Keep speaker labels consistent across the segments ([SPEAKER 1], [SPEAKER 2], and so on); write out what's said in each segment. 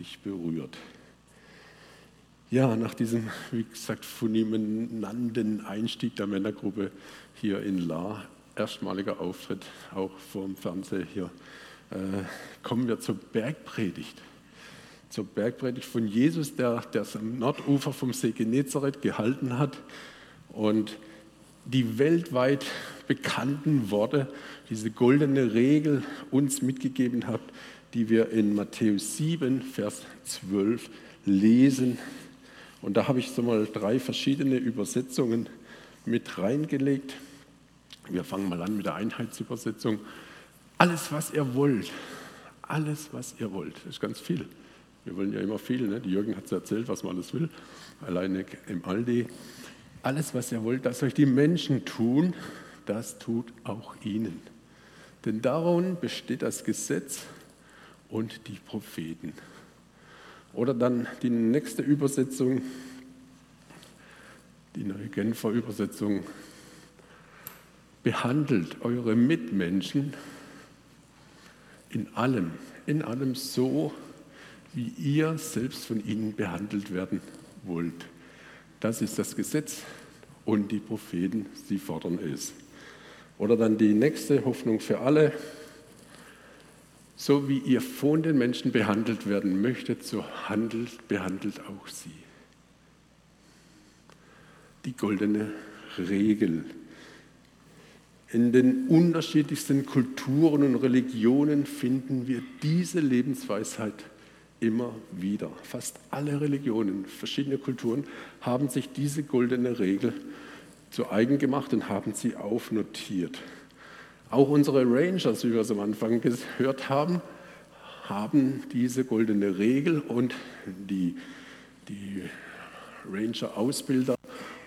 [SPEAKER 1] richtig berührt. Ja, nach diesem, wie gesagt, fulminanten Einstieg der Männergruppe hier in La, erstmaliger Auftritt auch vor dem Fernseher hier, äh, kommen wir zur Bergpredigt. Zur Bergpredigt von Jesus, der es am Nordufer vom See Genezareth gehalten hat und die weltweit bekannten Worte, diese goldene Regel uns mitgegeben hat, die wir in Matthäus 7, Vers 12 lesen. Und da habe ich so mal drei verschiedene Übersetzungen mit reingelegt. Wir fangen mal an mit der Einheitsübersetzung. Alles, was ihr wollt, alles, was ihr wollt, das ist ganz viel. Wir wollen ja immer viel. Ne? Die Jürgen hat es erzählt, was man alles will, alleine im Aldi. Alles, was ihr wollt, dass euch die Menschen tun, das tut auch ihnen. Denn darum besteht das Gesetz und die Propheten. Oder dann die nächste Übersetzung, die neue Genfer Übersetzung, behandelt eure Mitmenschen in allem, in allem so, wie ihr selbst von ihnen behandelt werden wollt. Das ist das Gesetz und die Propheten, sie fordern es. Oder dann die nächste Hoffnung für alle. So wie ihr von den Menschen behandelt werden möchtet, so handelt, behandelt auch sie. Die goldene Regel. In den unterschiedlichsten Kulturen und Religionen finden wir diese Lebensweisheit immer wieder. Fast alle Religionen, verschiedene Kulturen haben sich diese goldene Regel zu eigen gemacht und haben sie aufnotiert. Auch unsere Rangers, wie wir es am Anfang gehört haben, haben diese goldene Regel und die, die Ranger-Ausbilder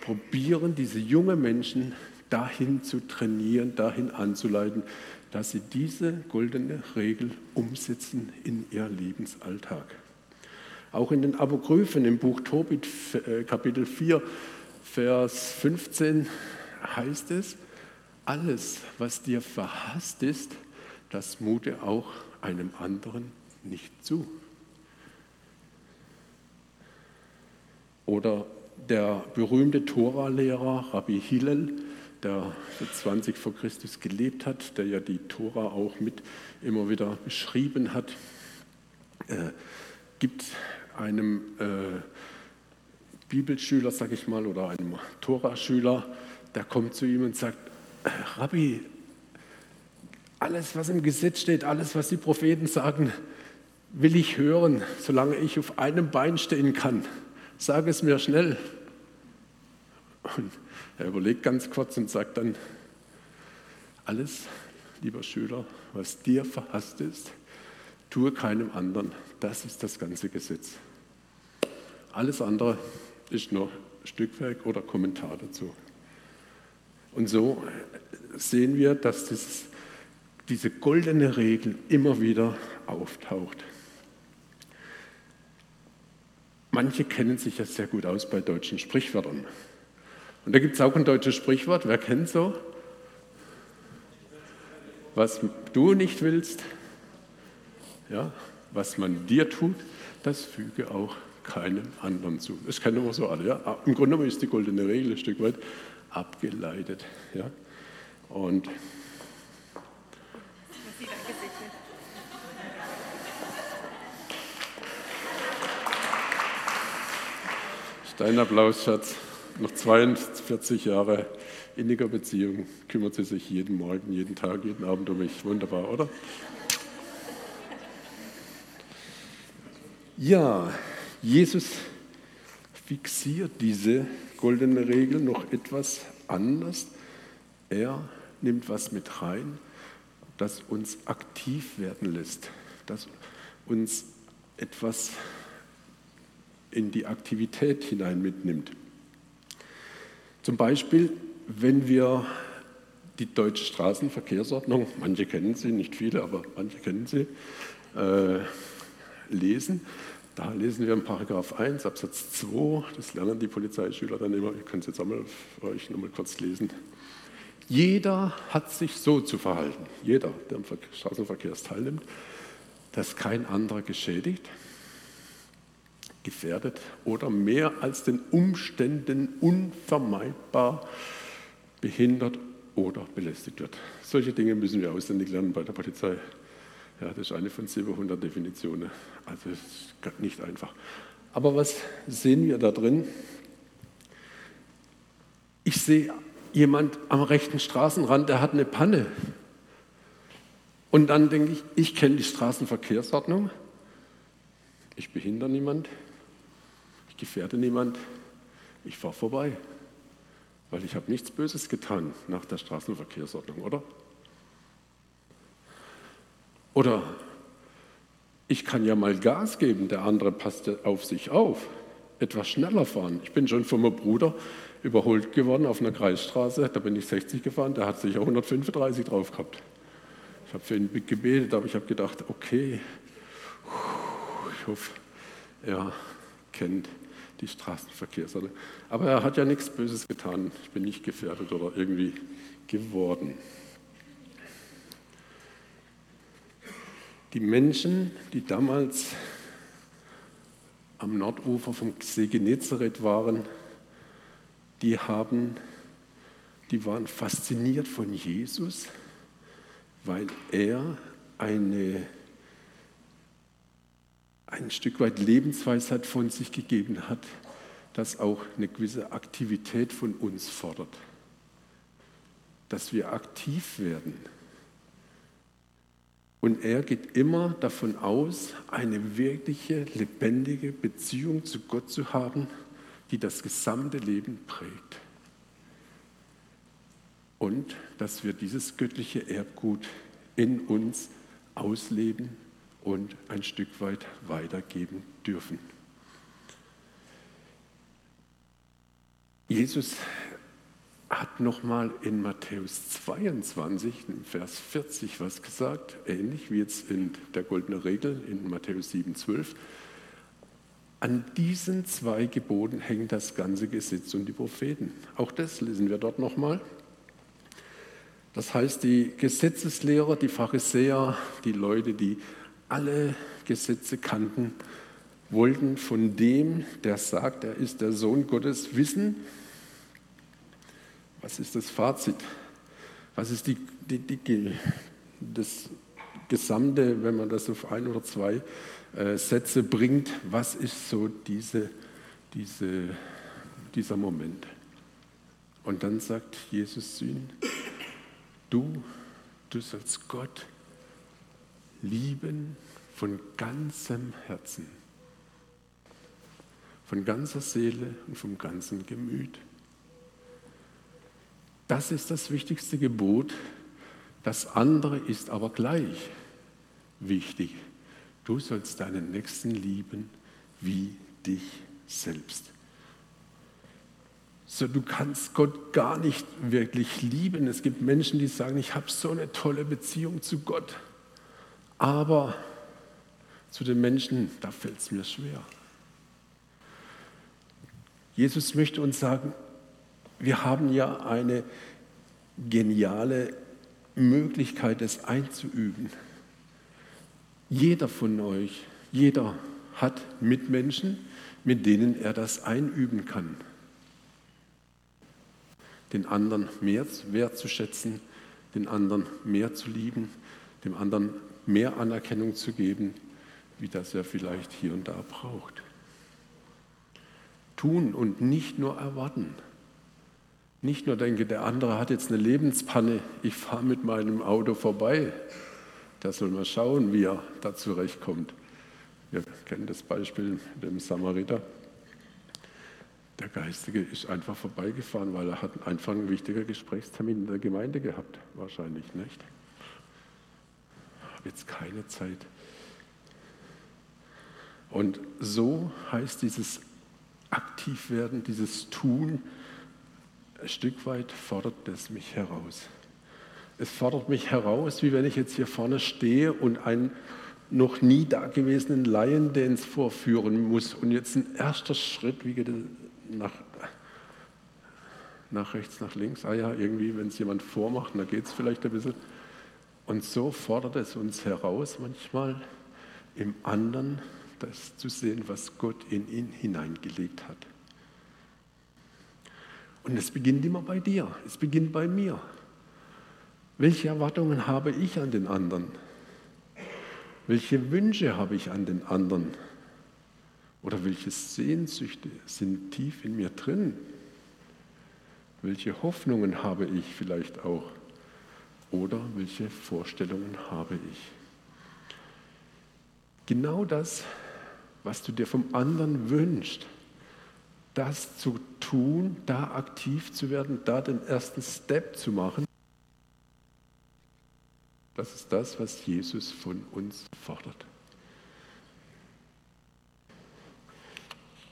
[SPEAKER 1] probieren, diese jungen Menschen dahin zu trainieren, dahin anzuleiten, dass sie diese goldene Regel umsetzen in ihr Lebensalltag. Auch in den Apokryphen im Buch Tobit, äh, Kapitel 4, Vers 15 heißt es, alles, was dir verhasst ist, das mute auch einem anderen nicht zu. Oder der berühmte Tora-Lehrer Rabbi Hillel der 20 vor Christus gelebt hat, der ja die Tora auch mit immer wieder beschrieben hat, äh, gibt einem äh, Bibelschüler, sag ich mal, oder einem Tora-Schüler, der kommt zu ihm und sagt, Rabbi, alles, was im Gesetz steht, alles, was die Propheten sagen, will ich hören, solange ich auf einem Bein stehen kann. Sag es mir schnell. Und er überlegt ganz kurz und sagt dann, alles, lieber Schüler, was dir verhasst ist, tue keinem anderen. Das ist das ganze Gesetz. Alles andere ist nur Stückwerk oder Kommentar dazu. Und so sehen wir, dass das, diese goldene Regel immer wieder auftaucht. Manche kennen sich ja sehr gut aus bei deutschen Sprichwörtern. Und da gibt es auch ein deutsches Sprichwort, wer kennt so? Was du nicht willst, ja, was man dir tut, das füge auch keinem anderen zu. Das kennen wir so alle. Ja? Im Grunde genommen ist die goldene Regel ein Stück weit abgeleitet. Ja? Und Dein Applaus, Schatz noch 42 Jahre inniger Beziehung kümmert sie sich jeden Morgen, jeden Tag, jeden Abend um mich. Wunderbar, oder? Ja, Jesus fixiert diese goldene Regel noch etwas anders. Er nimmt was mit rein, das uns aktiv werden lässt, das uns etwas in die Aktivität hinein mitnimmt. Zum Beispiel, wenn wir die deutsche Straßenverkehrsordnung, manche kennen sie, nicht viele, aber manche kennen sie, äh, lesen. Da lesen wir in Paragraph 1, Absatz 2, das lernen die Polizeischüler dann immer, ich kann es jetzt einmal für euch nochmal kurz lesen. Jeder hat sich so zu verhalten, jeder, der am Straßenverkehr teilnimmt, dass kein anderer geschädigt, gefährdet oder mehr als den Umständen unvermeidbar behindert oder belästigt wird. Solche Dinge müssen wir auswendig lernen bei der Polizei. Ja, das ist eine von 700 Definitionen. Also es ist nicht einfach. Aber was sehen wir da drin? Ich sehe jemand am rechten Straßenrand, der hat eine Panne. Und dann denke ich, ich kenne die Straßenverkehrsordnung, ich behindere niemand, ich gefährde niemand, ich fahre vorbei, weil ich habe nichts Böses getan nach der Straßenverkehrsordnung, oder? Oder ich kann ja mal Gas geben, der andere passt auf sich auf, etwas schneller fahren. Ich bin schon von meinem Bruder überholt geworden auf einer Kreisstraße, da bin ich 60 gefahren, der hat sicher 135 drauf gehabt. Ich habe für ihn gebetet, aber ich habe gedacht, okay, ich hoffe, er kennt die Straßenverkehrsordnung. Aber er hat ja nichts Böses getan. Ich bin nicht gefährdet oder irgendwie geworden. Die Menschen, die damals am Nordufer vom See Genezareth waren, die, haben, die waren fasziniert von Jesus, weil er eine, ein Stück weit Lebensweisheit von sich gegeben hat, das auch eine gewisse Aktivität von uns fordert, dass wir aktiv werden und er geht immer davon aus, eine wirkliche, lebendige Beziehung zu Gott zu haben, die das gesamte Leben prägt. Und dass wir dieses göttliche Erbgut in uns ausleben und ein Stück weit weitergeben dürfen. Jesus hat nochmal in Matthäus 22, im Vers 40 was gesagt, ähnlich wie jetzt in der goldenen Regel in Matthäus 7, 12. An diesen zwei Geboten hängt das ganze Gesetz und die Propheten. Auch das lesen wir dort nochmal. Das heißt, die Gesetzeslehrer, die Pharisäer, die Leute, die alle Gesetze kannten, wollten von dem, der sagt, er ist der Sohn Gottes, wissen, was ist das Fazit? Was ist die, die, die, das Gesamte, wenn man das auf ein oder zwei äh, Sätze bringt? Was ist so diese, diese, dieser Moment? Und dann sagt Jesus zu ihnen, du, du sollst Gott lieben von ganzem Herzen, von ganzer Seele und vom ganzen Gemüt. Das ist das wichtigste Gebot. Das andere ist aber gleich wichtig. Du sollst deinen Nächsten lieben wie dich selbst. So, du kannst Gott gar nicht wirklich lieben. Es gibt Menschen, die sagen, ich habe so eine tolle Beziehung zu Gott. Aber zu den Menschen, da fällt es mir schwer. Jesus möchte uns sagen, wir haben ja eine geniale Möglichkeit, es einzuüben. Jeder von euch, jeder hat Mitmenschen, mit denen er das einüben kann. Den anderen mehr wertzuschätzen, den anderen mehr zu lieben, dem anderen mehr Anerkennung zu geben, wie das er vielleicht hier und da braucht. Tun und nicht nur erwarten. Nicht nur denke, der andere hat jetzt eine Lebenspanne, ich fahre mit meinem Auto vorbei. Der soll mal schauen, wie er da zurechtkommt. Wir kennen das Beispiel mit dem Samariter. Der Geistige ist einfach vorbeigefahren, weil er hat einfach einen wichtigen Gesprächstermin in der Gemeinde gehabt. Wahrscheinlich nicht. Ich habe jetzt keine Zeit. Und so heißt dieses Aktivwerden, dieses Tun, ein Stück weit fordert es mich heraus. Es fordert mich heraus, wie wenn ich jetzt hier vorne stehe und einen noch nie dagewesenen Laiendance vorführen muss. Und jetzt ein erster Schritt, wie geht nach, nach rechts, nach links? Ah ja, irgendwie, wenn es jemand vormacht, dann geht es vielleicht ein bisschen. Und so fordert es uns heraus, manchmal im anderen das zu sehen, was Gott in ihn hineingelegt hat. Und es beginnt immer bei dir, es beginnt bei mir. Welche Erwartungen habe ich an den anderen? Welche Wünsche habe ich an den anderen? Oder welche Sehnsüchte sind tief in mir drin? Welche Hoffnungen habe ich vielleicht auch? Oder welche Vorstellungen habe ich? Genau das, was du dir vom anderen wünschst, das zu tun, da aktiv zu werden, da den ersten Step zu machen, das ist das, was Jesus von uns fordert.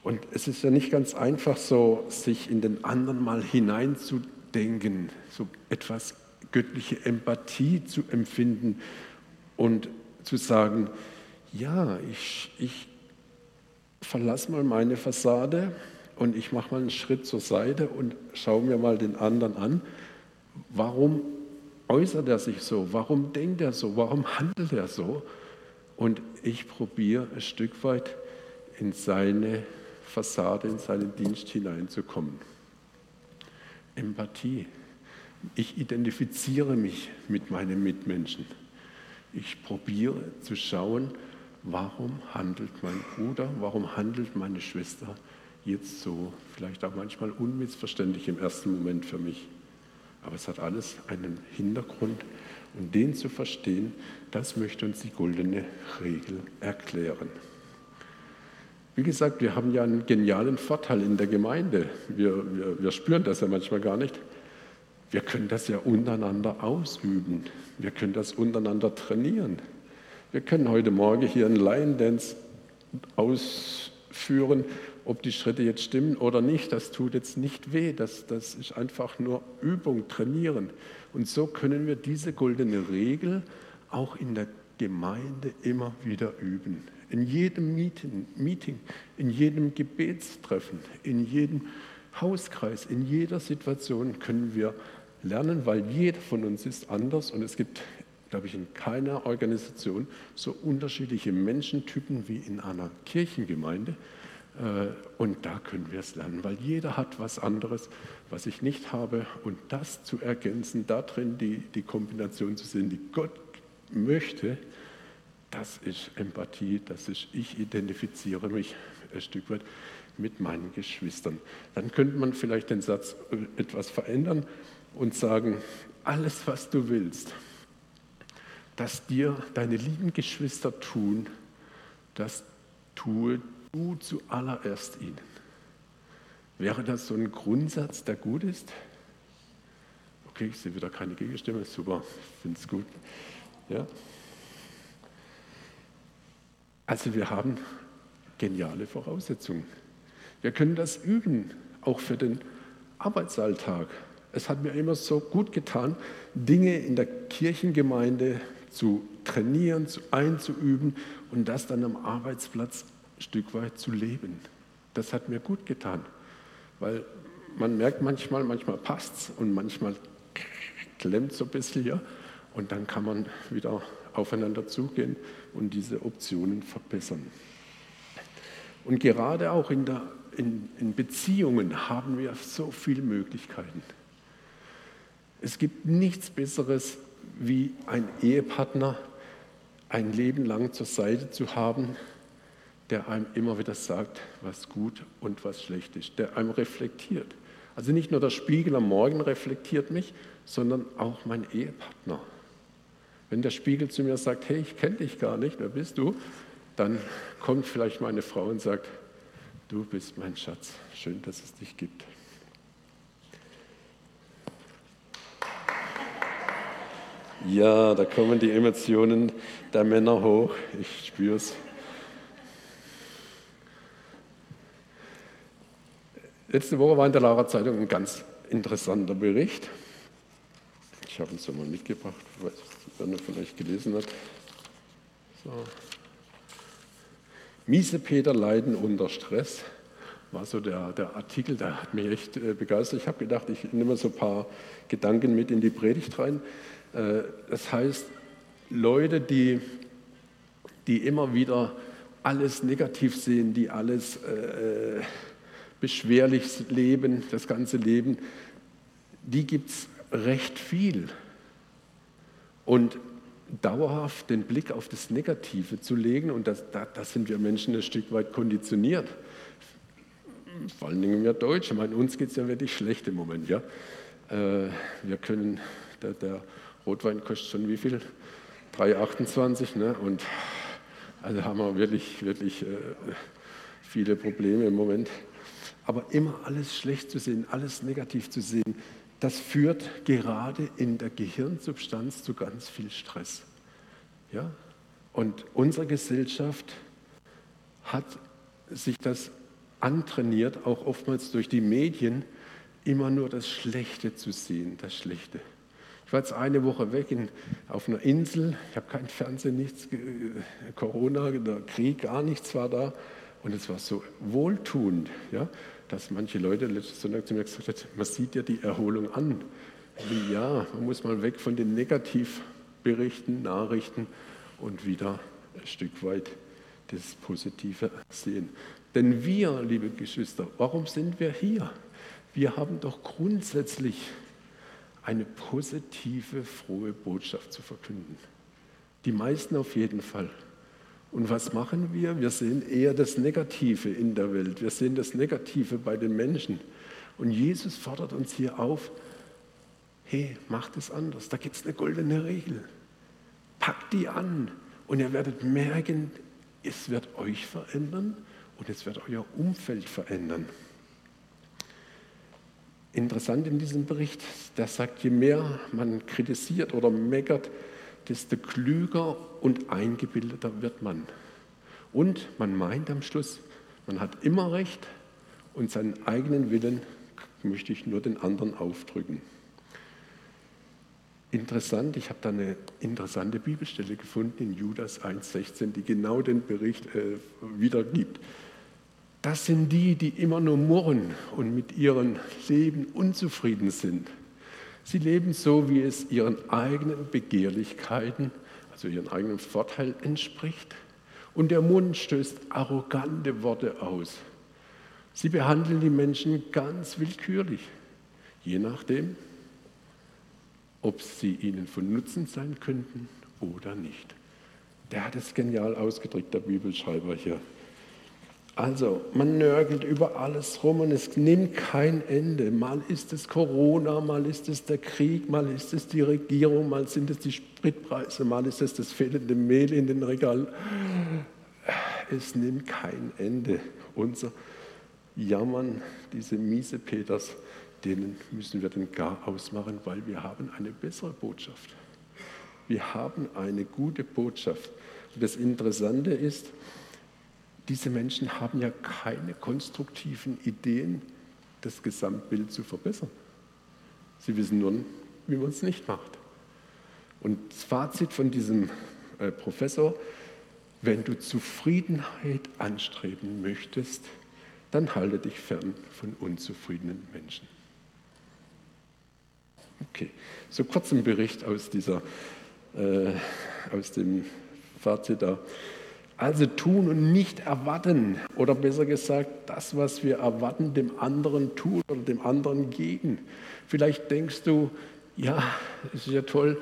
[SPEAKER 1] Und es ist ja nicht ganz einfach so, sich in den anderen mal hineinzudenken, so etwas göttliche Empathie zu empfinden und zu sagen, ja, ich, ich verlasse mal meine Fassade und ich mache mal einen Schritt zur Seite und schaue mir mal den anderen an. Warum äußert er sich so? Warum denkt er so? Warum handelt er so? Und ich probiere ein Stück weit in seine Fassade, in seinen Dienst hineinzukommen. Empathie. Ich identifiziere mich mit meinen Mitmenschen. Ich probiere zu schauen, warum handelt mein Bruder, warum handelt meine Schwester jetzt so, vielleicht auch manchmal unmissverständlich im ersten Moment für mich. Aber es hat alles einen Hintergrund und den zu verstehen, das möchte uns die goldene Regel erklären. Wie gesagt, wir haben ja einen genialen Vorteil in der Gemeinde. Wir, wir, wir spüren das ja manchmal gar nicht. Wir können das ja untereinander ausüben. Wir können das untereinander trainieren. Wir können heute Morgen hier einen Lion Dance ausführen. Ob die Schritte jetzt stimmen oder nicht, das tut jetzt nicht weh. Das, das ist einfach nur Übung, trainieren. Und so können wir diese goldene Regel auch in der Gemeinde immer wieder üben. In jedem Meeting, Meeting, in jedem Gebetstreffen, in jedem Hauskreis, in jeder Situation können wir lernen, weil jeder von uns ist anders und es gibt, glaube ich, in keiner Organisation so unterschiedliche Menschentypen wie in einer Kirchengemeinde. Äh, und da können wir es lernen, weil jeder hat was anderes, was ich nicht habe. Und das zu ergänzen, darin die, die Kombination zu sehen, die Gott möchte, das ist Empathie, das ist, ich identifiziere mich ein Stück weit mit meinen Geschwistern. Dann könnte man vielleicht den Satz äh, etwas verändern und sagen, alles, was du willst, dass dir deine lieben Geschwister tun, das tue du zuallererst ihnen. Wäre das so ein Grundsatz, der gut ist? Okay, ich sehe wieder keine Gegenstimme, super, ich finde es gut. Ja. Also wir haben geniale Voraussetzungen. Wir können das üben, auch für den Arbeitsalltag. Es hat mir immer so gut getan, Dinge in der Kirchengemeinde zu trainieren, zu einzuüben und das dann am Arbeitsplatz Stück weit zu leben. Das hat mir gut getan, weil man merkt manchmal, manchmal passt es und manchmal klemmt so ein bisschen hier und dann kann man wieder aufeinander zugehen und diese Optionen verbessern. Und gerade auch in, der, in, in Beziehungen haben wir so viele Möglichkeiten. Es gibt nichts Besseres, wie ein Ehepartner ein Leben lang zur Seite zu haben, der einem immer wieder sagt, was gut und was schlecht ist, der einem reflektiert. Also nicht nur der Spiegel am Morgen reflektiert mich, sondern auch mein Ehepartner. Wenn der Spiegel zu mir sagt, hey, ich kenne dich gar nicht, wer bist du? Dann kommt vielleicht meine Frau und sagt, du bist mein Schatz, schön, dass es dich gibt. Ja, da kommen die Emotionen der Männer hoch. Ich spüre es. Letzte Woche war in der Lara Zeitung ein ganz interessanter Bericht. Ich habe uns mal mitgebracht, wer er vielleicht gelesen hat. So. Miese Peter leiden unter Stress war so der, der Artikel, der hat mich echt äh, begeistert. Ich habe gedacht, ich nehme so ein paar Gedanken mit in die Predigt rein. Äh, das heißt, Leute, die, die immer wieder alles negativ sehen, die alles äh, beschwerlich leben, das ganze Leben, die gibt es recht viel. Und dauerhaft den Blick auf das Negative zu legen, und das, da, da sind wir Menschen ein Stück weit konditioniert. Vor allen Dingen wir Deutsche, meine, uns geht es ja wirklich schlecht im Moment. Ja? Äh, wir können, der, der, Rotwein kostet schon wie viel? 3,28 ne? und also haben wir wirklich, wirklich äh, viele Probleme im Moment. Aber immer alles schlecht zu sehen, alles negativ zu sehen, das führt gerade in der Gehirnsubstanz zu ganz viel Stress. Ja? Und unsere Gesellschaft hat sich das antrainiert, auch oftmals durch die Medien, immer nur das Schlechte zu sehen, das Schlechte. Ich war jetzt eine Woche weg in, auf einer Insel, ich habe kein Fernsehen, nichts, Corona, der Krieg, gar nichts war da. Und es war so wohltuend. Ja? Dass manche Leute letzten Sonntag zu mir gesagt haben, man sieht ja die Erholung an. Wie ja, man muss mal weg von den Negativberichten, Nachrichten und wieder ein Stück weit das Positive sehen. Denn wir, liebe Geschwister, warum sind wir hier? Wir haben doch grundsätzlich eine positive, frohe Botschaft zu verkünden. Die meisten auf jeden Fall. Und was machen wir? Wir sehen eher das Negative in der Welt. Wir sehen das Negative bei den Menschen. Und Jesus fordert uns hier auf, hey, macht es anders. Da gibt es eine goldene Regel. Packt die an und ihr werdet merken, es wird euch verändern und es wird euer Umfeld verändern. Interessant in diesem Bericht, der sagt, je mehr man kritisiert oder meckert, desto klüger und eingebildeter wird man. Und man meint am Schluss, man hat immer recht und seinen eigenen Willen möchte ich nur den anderen aufdrücken. Interessant, ich habe da eine interessante Bibelstelle gefunden in Judas 1,16, die genau den Bericht äh, wiedergibt. Das sind die, die immer nur murren und mit ihrem Leben unzufrieden sind. Sie leben so, wie es ihren eigenen Begehrlichkeiten, also ihren eigenen Vorteil entspricht. Und der Mund stößt arrogante Worte aus. Sie behandeln die Menschen ganz willkürlich, je nachdem, ob sie ihnen von Nutzen sein könnten oder nicht. Der hat es genial ausgedrückt, der Bibelschreiber hier. Also, man nörgelt über alles rum und es nimmt kein Ende. Mal ist es Corona, mal ist es der Krieg, mal ist es die Regierung, mal sind es die Spritpreise, mal ist es das fehlende Mehl in den Regalen. Es nimmt kein Ende. Unser Jammern, diese miese Peters, denen müssen wir den Gar ausmachen, weil wir haben eine bessere Botschaft. Wir haben eine gute Botschaft. Und das Interessante ist, diese Menschen haben ja keine konstruktiven Ideen, das Gesamtbild zu verbessern. Sie wissen nur, wie man es nicht macht. Und das Fazit von diesem äh, Professor, wenn du Zufriedenheit anstreben möchtest, dann halte dich fern von unzufriedenen Menschen. Okay, so kurz ein Bericht aus, dieser, äh, aus dem Fazit da. Also tun und nicht erwarten. Oder besser gesagt, das, was wir erwarten, dem anderen tun oder dem anderen geben. Vielleicht denkst du, ja, es ist ja toll,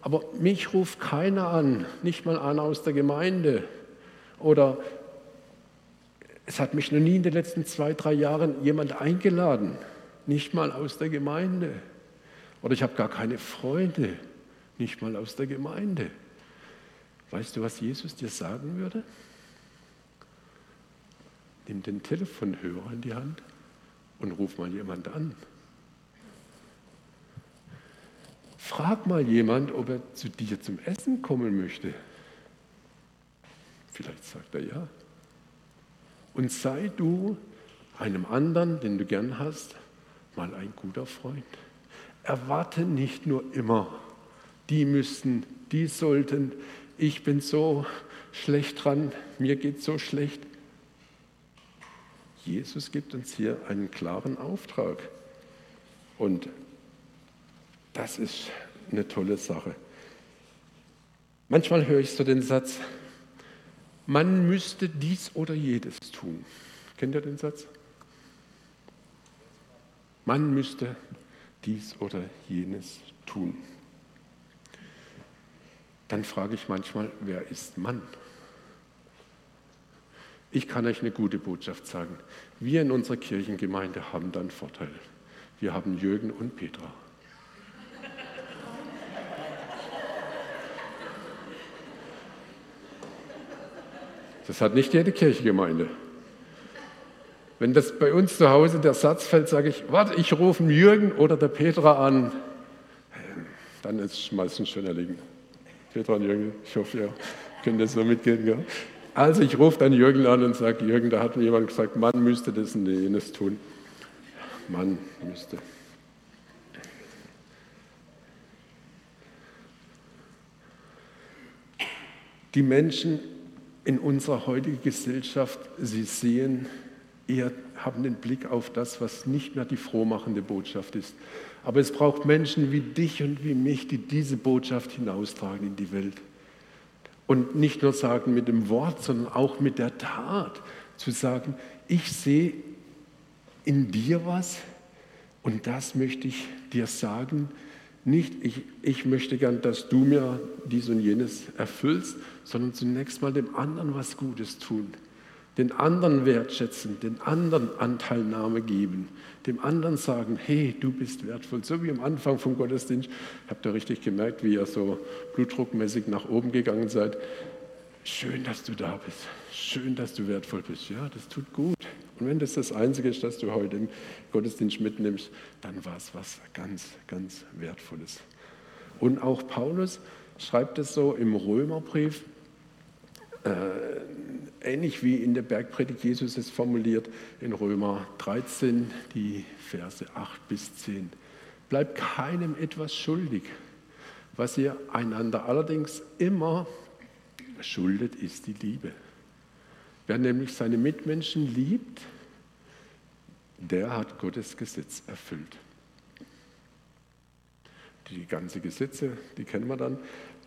[SPEAKER 1] aber mich ruft keiner an, nicht mal einer aus der Gemeinde. Oder es hat mich noch nie in den letzten zwei, drei Jahren jemand eingeladen, nicht mal aus der Gemeinde. Oder ich habe gar keine Freunde, nicht mal aus der Gemeinde. Weißt du, was Jesus dir sagen würde? Nimm den Telefonhörer in die Hand und ruf mal jemand an. Frag mal jemand, ob er zu dir zum Essen kommen möchte. Vielleicht sagt er ja. Und sei du einem anderen, den du gern hast, mal ein guter Freund. Erwarte nicht nur immer, die müssten, die sollten, ich bin so schlecht dran, mir geht so schlecht. Jesus gibt uns hier einen klaren Auftrag. Und das ist eine tolle Sache. Manchmal höre ich so den Satz, man müsste dies oder jedes tun. Kennt ihr den Satz? Man müsste dies oder jenes tun. Dann frage ich manchmal, wer ist Mann? Ich kann euch eine gute Botschaft sagen. Wir in unserer Kirchengemeinde haben dann Vorteil. Wir haben Jürgen und Petra. Das hat nicht jede Kirchengemeinde. Wenn das bei uns zu Hause der Satz fällt, sage ich, warte, ich rufe Jürgen oder der Petra an, dann ist es meistens schon erlegen. Petra und Jürgen, ich hoffe, ihr könnt das so mitgehen. Gell? Also ich rufe dann Jürgen an und sage, Jürgen, da hat mir jemand gesagt, Mann müsste das und jenes tun. Mann müsste. Die Menschen in unserer heutigen Gesellschaft, sie sehen eher, haben den Blick auf das, was nicht mehr die frohmachende Botschaft ist. Aber es braucht Menschen wie dich und wie mich, die diese Botschaft hinaustragen in die Welt. Und nicht nur sagen mit dem Wort, sondern auch mit der Tat. Zu sagen, ich sehe in dir was und das möchte ich dir sagen. Nicht, ich, ich möchte gern, dass du mir dies und jenes erfüllst, sondern zunächst mal dem anderen was Gutes tun. Den anderen wertschätzen, den anderen Anteilnahme geben, dem anderen sagen, hey, du bist wertvoll. So wie am Anfang vom Gottesdienst, habt ihr richtig gemerkt, wie ihr so blutdruckmäßig nach oben gegangen seid. Schön, dass du da bist. Schön, dass du wertvoll bist. Ja, das tut gut. Und wenn das das Einzige ist, das du heute im Gottesdienst mitnimmst, dann war es was ganz, ganz Wertvolles. Und auch Paulus schreibt es so im Römerbrief, äh, ähnlich wie in der Bergpredigt Jesus es formuliert in Römer 13, die Verse 8 bis 10. Bleibt keinem etwas schuldig. Was ihr einander allerdings immer schuldet, ist die Liebe. Wer nämlich seine Mitmenschen liebt, der hat Gottes Gesetz erfüllt. Die ganzen Gesetze, die kennen wir dann,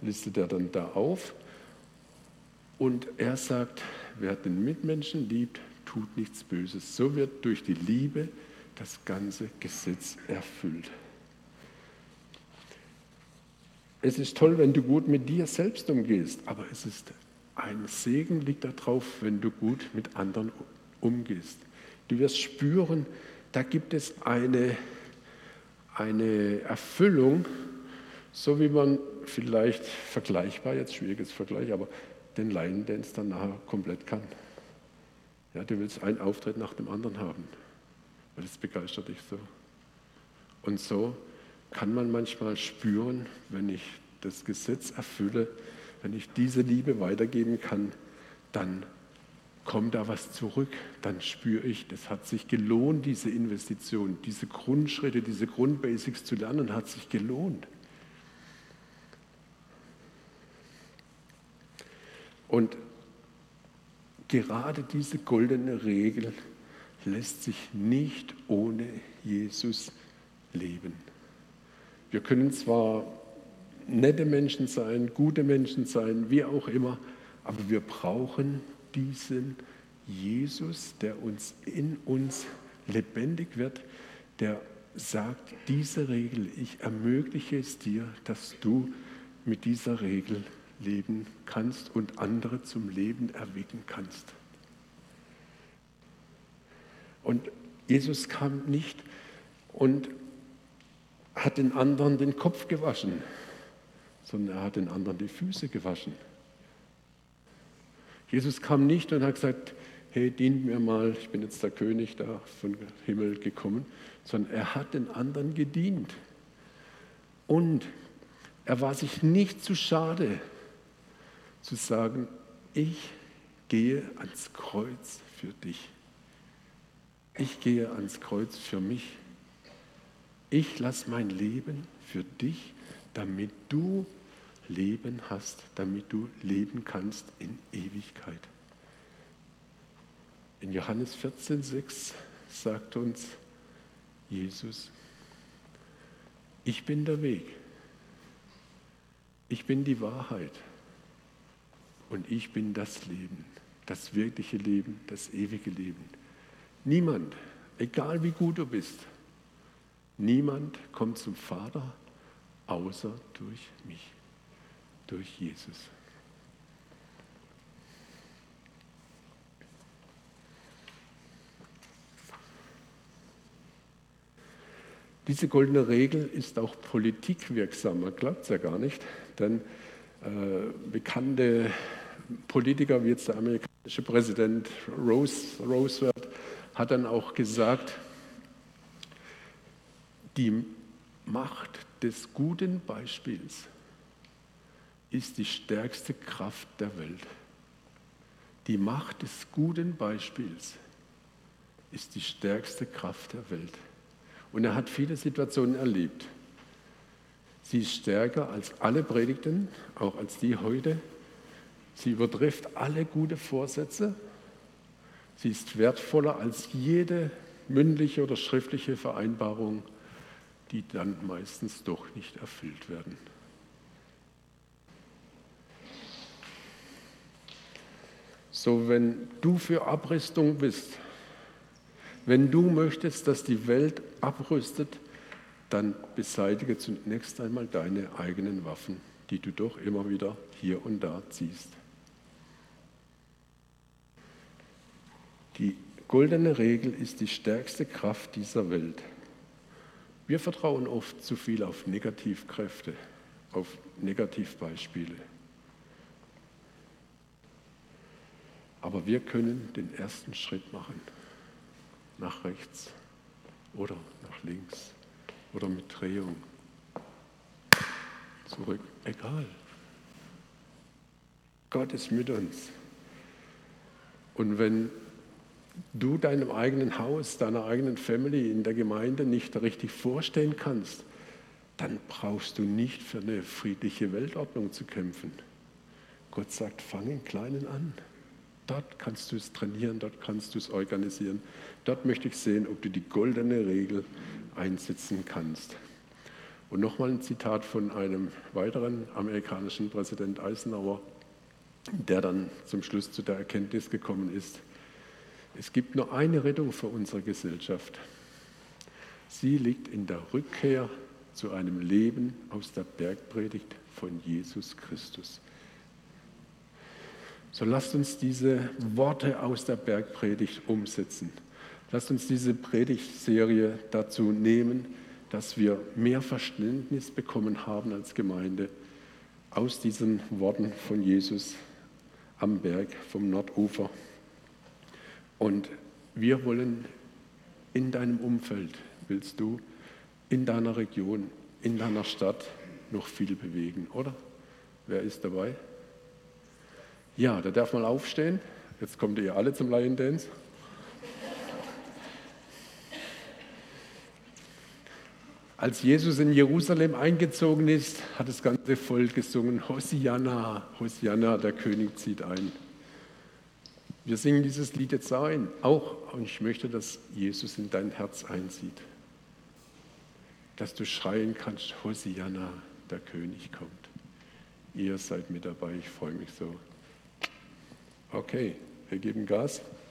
[SPEAKER 1] listet er dann da auf. Und er sagt, wer den Mitmenschen liebt, tut nichts Böses. So wird durch die Liebe das ganze Gesetz erfüllt. Es ist toll, wenn du gut mit dir selbst umgehst, aber es ist ein Segen liegt darauf, wenn du gut mit anderen umgehst. Du wirst spüren, da gibt es eine, eine Erfüllung, so wie man vielleicht vergleichbar, jetzt schwieriges Vergleich, aber den Line Dance dann nachher komplett kann. Ja, du willst einen Auftritt nach dem anderen haben, weil das begeistert dich so. Und so kann man manchmal spüren, wenn ich das Gesetz erfülle, wenn ich diese Liebe weitergeben kann, dann kommt da was zurück, dann spüre ich, das hat sich gelohnt, diese Investition, diese Grundschritte, diese Grundbasics zu lernen, hat sich gelohnt. Und gerade diese goldene Regel lässt sich nicht ohne Jesus leben. Wir können zwar nette Menschen sein, gute Menschen sein, wie auch immer, aber wir brauchen diesen Jesus, der uns in uns lebendig wird, der sagt, diese Regel, ich ermögliche es dir, dass du mit dieser Regel leben kannst und andere zum Leben erwecken kannst. Und Jesus kam nicht und hat den anderen den Kopf gewaschen, sondern er hat den anderen die Füße gewaschen. Jesus kam nicht und hat gesagt, hey, dient mir mal, ich bin jetzt der König da von Himmel gekommen, sondern er hat den anderen gedient. Und er war sich nicht zu schade zu sagen, ich gehe ans Kreuz für dich. Ich gehe ans Kreuz für mich. Ich lasse mein Leben für dich, damit du Leben hast, damit du leben kannst in Ewigkeit. In Johannes 14,6 sagt uns Jesus, ich bin der Weg, ich bin die Wahrheit und ich bin das Leben, das wirkliche Leben, das ewige Leben. Niemand, egal wie gut du bist, niemand kommt zum Vater außer durch mich, durch Jesus. Diese goldene Regel ist auch politikwirksam, man glaubt es ja gar nicht, denn äh, bekannte Politiker wie jetzt der amerikanische Präsident Rose, Roosevelt hat dann auch gesagt, die Macht des guten Beispiels ist die stärkste Kraft der Welt. Die Macht des guten Beispiels ist die stärkste Kraft der Welt. Und er hat viele Situationen erlebt. Sie ist stärker als alle Predigten, auch als die heute. Sie übertrifft alle gute Vorsätze. Sie ist wertvoller als jede mündliche oder schriftliche Vereinbarung, die dann meistens doch nicht erfüllt werden. So, wenn du für Abrüstung bist, wenn du möchtest, dass die Welt abrüstet, dann beseitige zunächst einmal deine eigenen Waffen, die du doch immer wieder hier und da ziehst. Die goldene Regel ist die stärkste Kraft dieser Welt. Wir vertrauen oft zu viel auf Negativkräfte, auf Negativbeispiele. Aber wir können den ersten Schritt machen nach rechts oder nach links oder mit Drehung. Zurück, egal. Gott ist mit uns. Und wenn du deinem eigenen Haus, deiner eigenen Family in der Gemeinde nicht richtig vorstellen kannst, dann brauchst du nicht für eine friedliche Weltordnung zu kämpfen. Gott sagt, fang im Kleinen an. Dort kannst du es trainieren, dort kannst du es organisieren. Dort möchte ich sehen, ob du die goldene Regel einsetzen kannst. Und nochmal ein Zitat von einem weiteren amerikanischen Präsident Eisenhower, der dann zum Schluss zu der Erkenntnis gekommen ist, es gibt nur eine Rettung für unsere Gesellschaft. Sie liegt in der Rückkehr zu einem Leben aus der Bergpredigt von Jesus Christus. So lasst uns diese Worte aus der Bergpredigt umsetzen. Lasst uns diese Predigtserie dazu nehmen, dass wir mehr Verständnis bekommen haben als Gemeinde aus diesen Worten von Jesus am Berg vom Nordufer. Und wir wollen in deinem Umfeld, willst du, in deiner Region, in deiner Stadt noch viel bewegen, oder? Wer ist dabei? Ja, da darf mal aufstehen. Jetzt kommt ihr alle zum Lion Dance. Als Jesus in Jerusalem eingezogen ist, hat das ganze Volk gesungen, Hosianna, Hosianna, der König zieht ein. Wir singen dieses Lied jetzt ein, auch, und ich möchte, dass Jesus in dein Herz einzieht. Dass du schreien kannst, Hosianna, der König kommt. Ihr seid mit dabei, ich freue mich so. Okay, wir geben Gas.